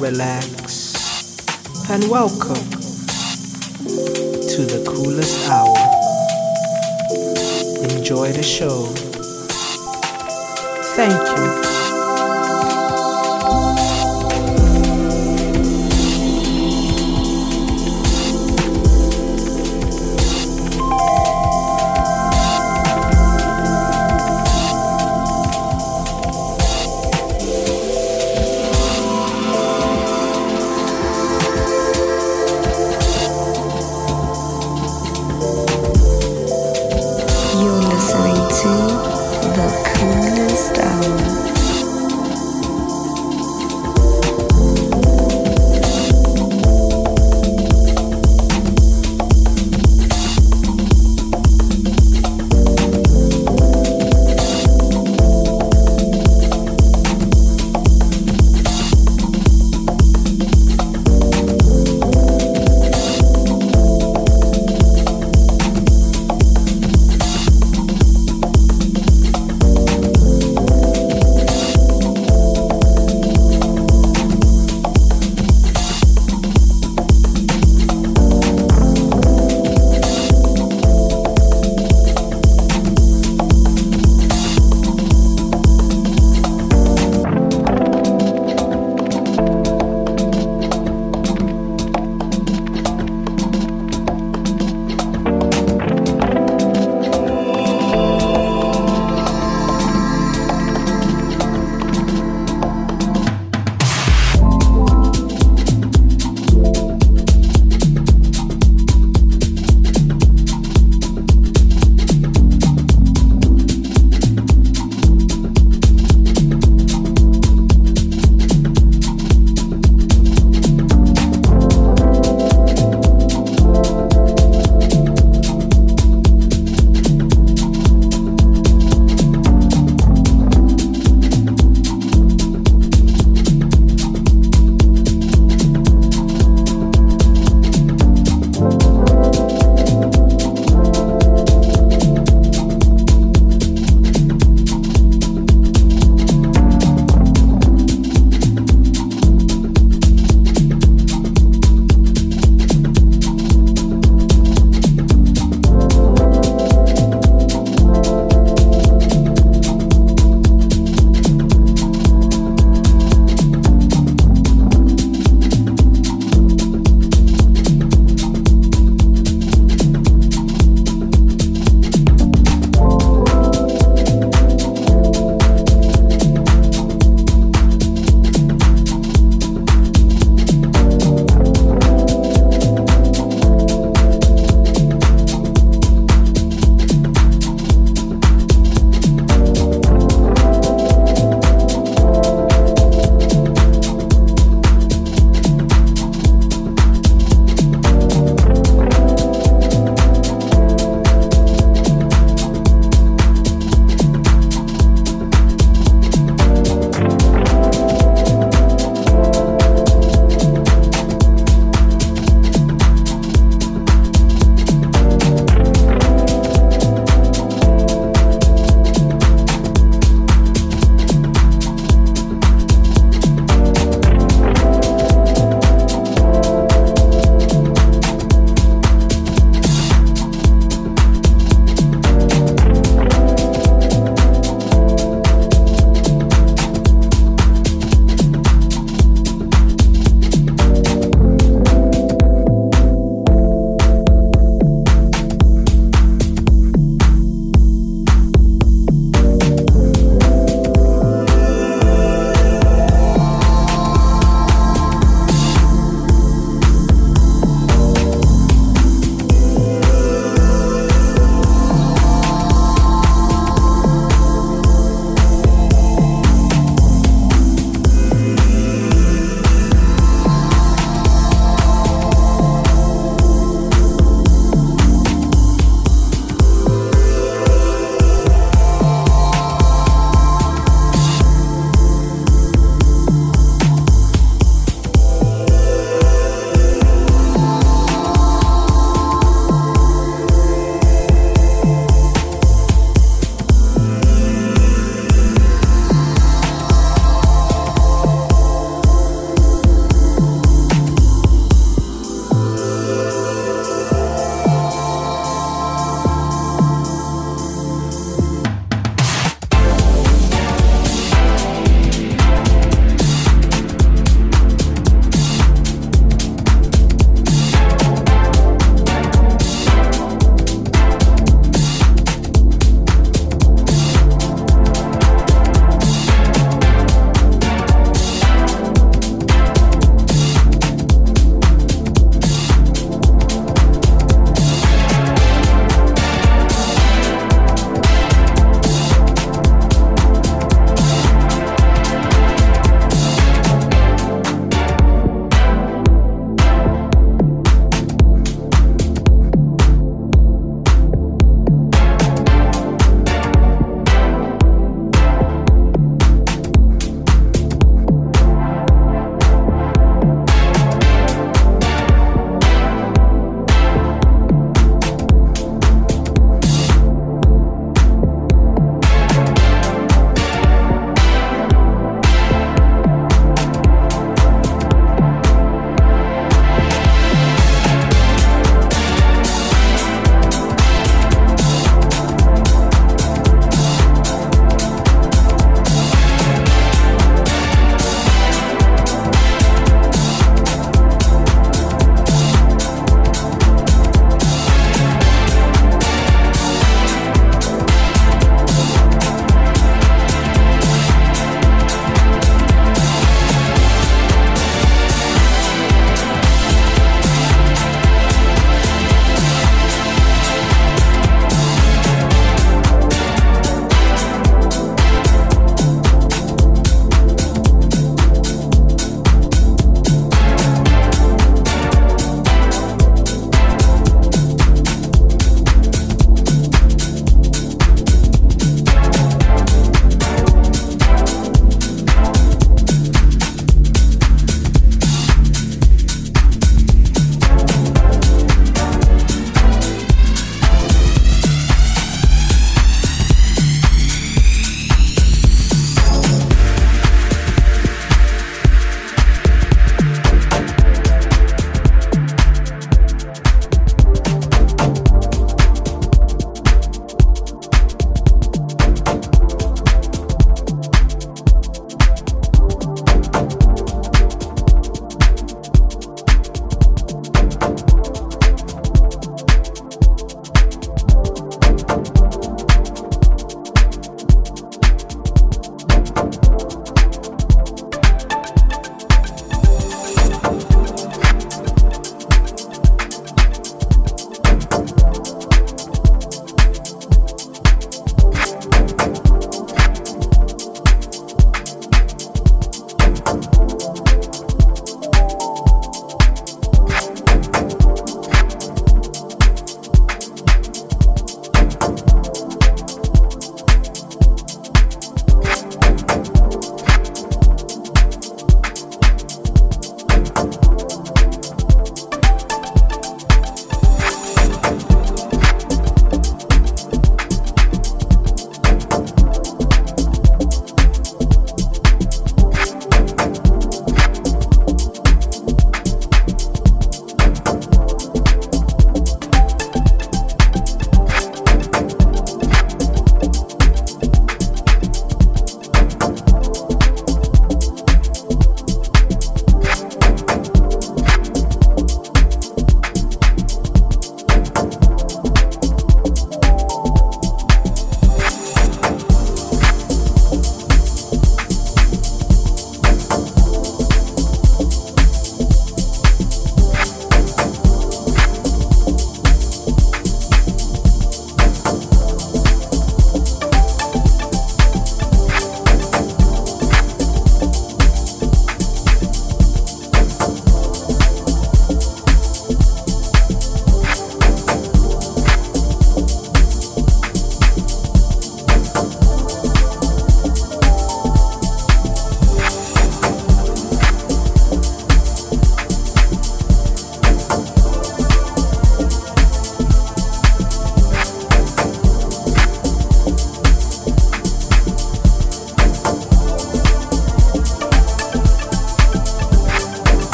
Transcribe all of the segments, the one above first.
relax, and welcome to the Koolest Hour. Enjoy the show. Thank you.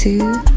to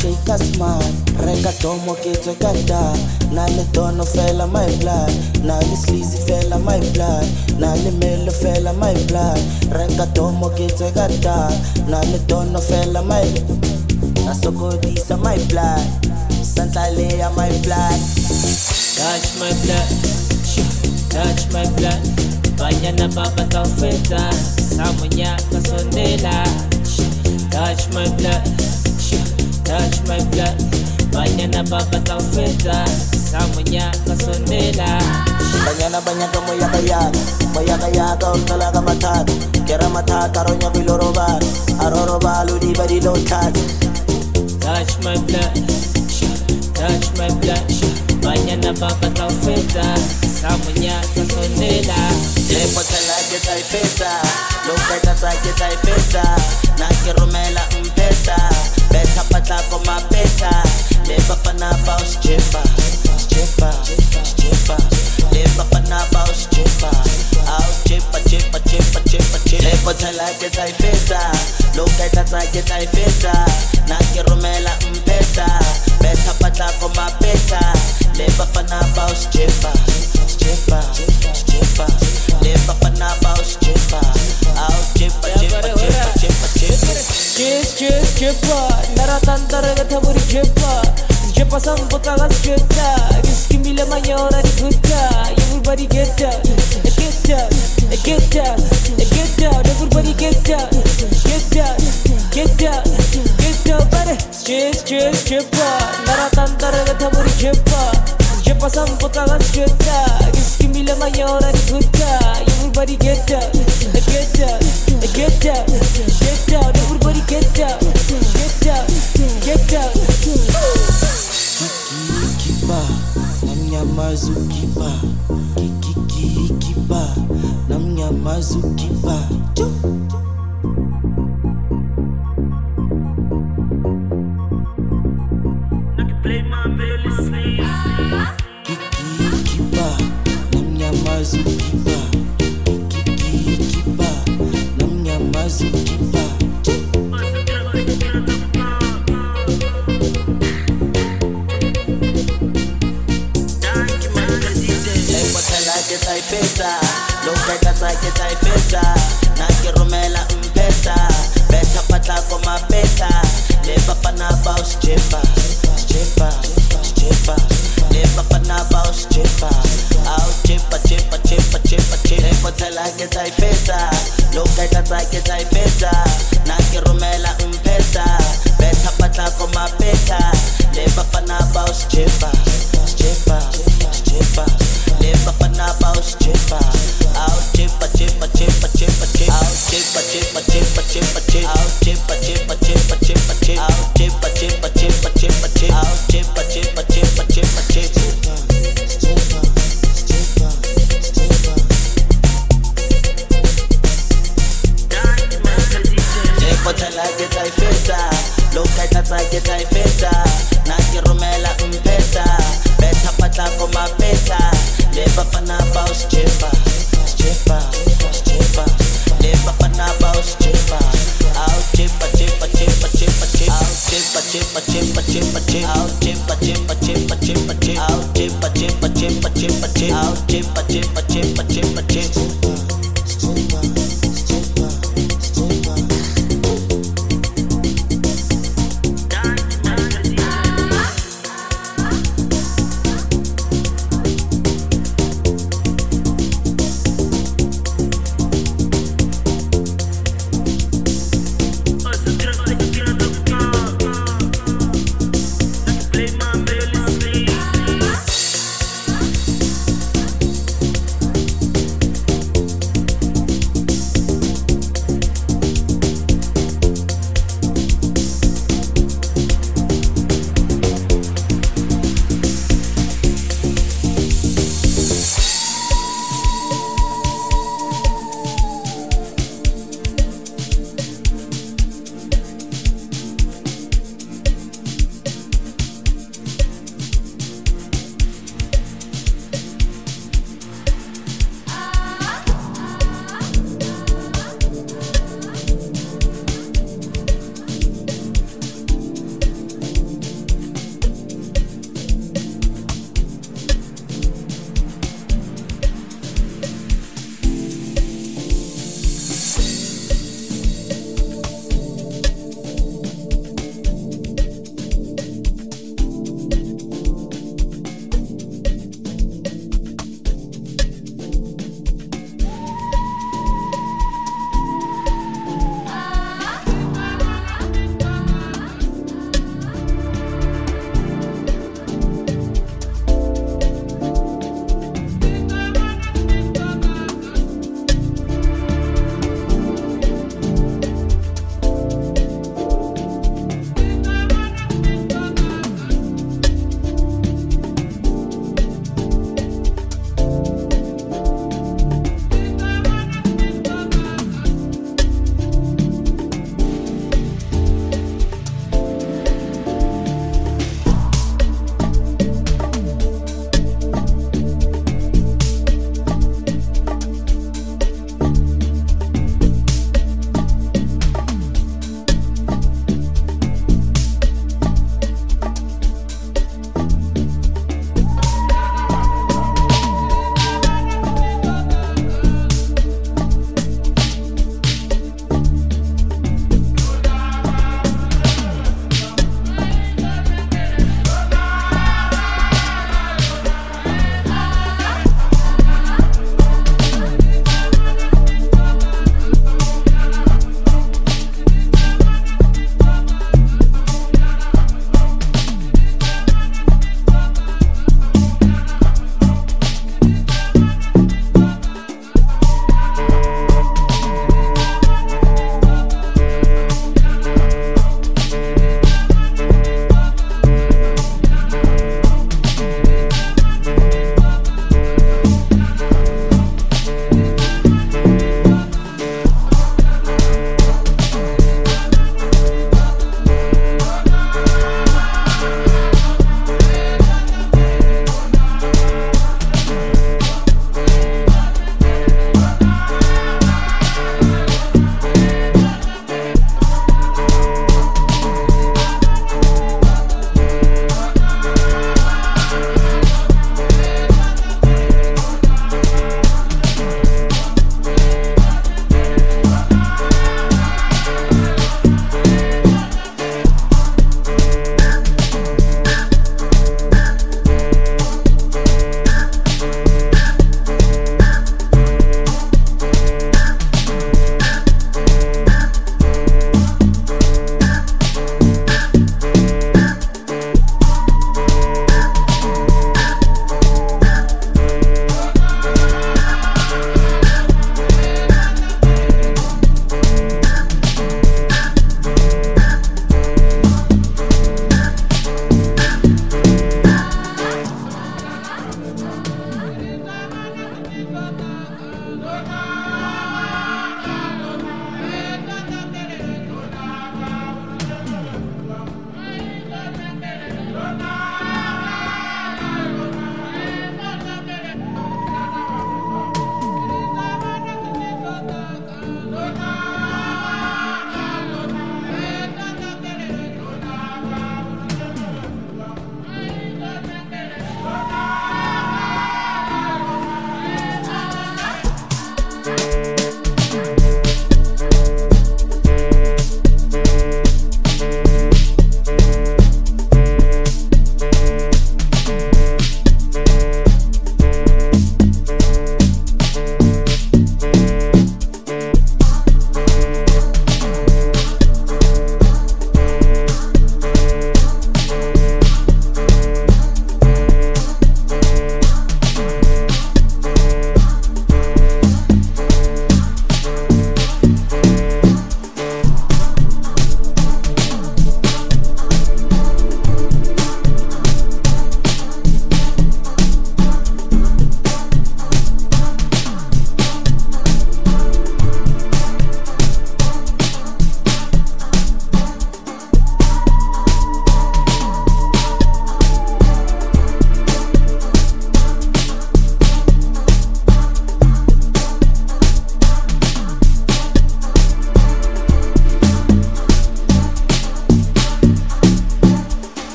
shake a smile. Reka domo ketswe ka da na le tono fela my blood. Na le sleazy fela my blood. Na le melo fela my blood. Reka domo ketswe ka da na le tono fela my na sokodisa my blood. Santlale ya my blood. Touch my blood. Touch my blood. Banya na batla ho fetsa sa monyaka sondela touch my blood. touch my blood. Banyak na babat ang feta. Kasama niya kasundela Banyak na banyak ang muya kayan Muya kaya ka ang talaga matat Kira matat karo niya biloroban Aroroba ludi ba di lontat Touch my blood. Touch my blood. Banyak na babat ang feta. Kasama niya kasundela Lepo talaga tayo feta. Lumpay na tayo tayo feta Nakirumela ang Beta pata kwa mapesa Leva panapa usichimba chepa, chepa, leva pa na baus chepa, out chepa, chepa, chepa, chepa, chepa. Lepo thala ke tsai feta, lo ka tsa ke tsai feta, na ke romela mpeta, betha patla ko mapeta, leva pa na baus chepa, chepa, chepa, leva pa na baus chepa, out chepa, chepa, chepa, chepa, chepa. Chepa, chepa, chepa, naratandara gathaburi chepa. Che pasan bota la scritta Che schimbile maglia ora di tutta Everybody get down, get down, get down, get down Everybody get down, get down, get down, get down Bare strip, strip, strippa Naratan daragata muri kippa Che pasan bota la scritta Che schimbile maglia ora di tutta Everybody get down, get down, get down, get down Everybody get down, get down, get down, get down. mnyamazukiba kikikirikiba na mnyamazukiba Kikikiba namnya mnyamazukiba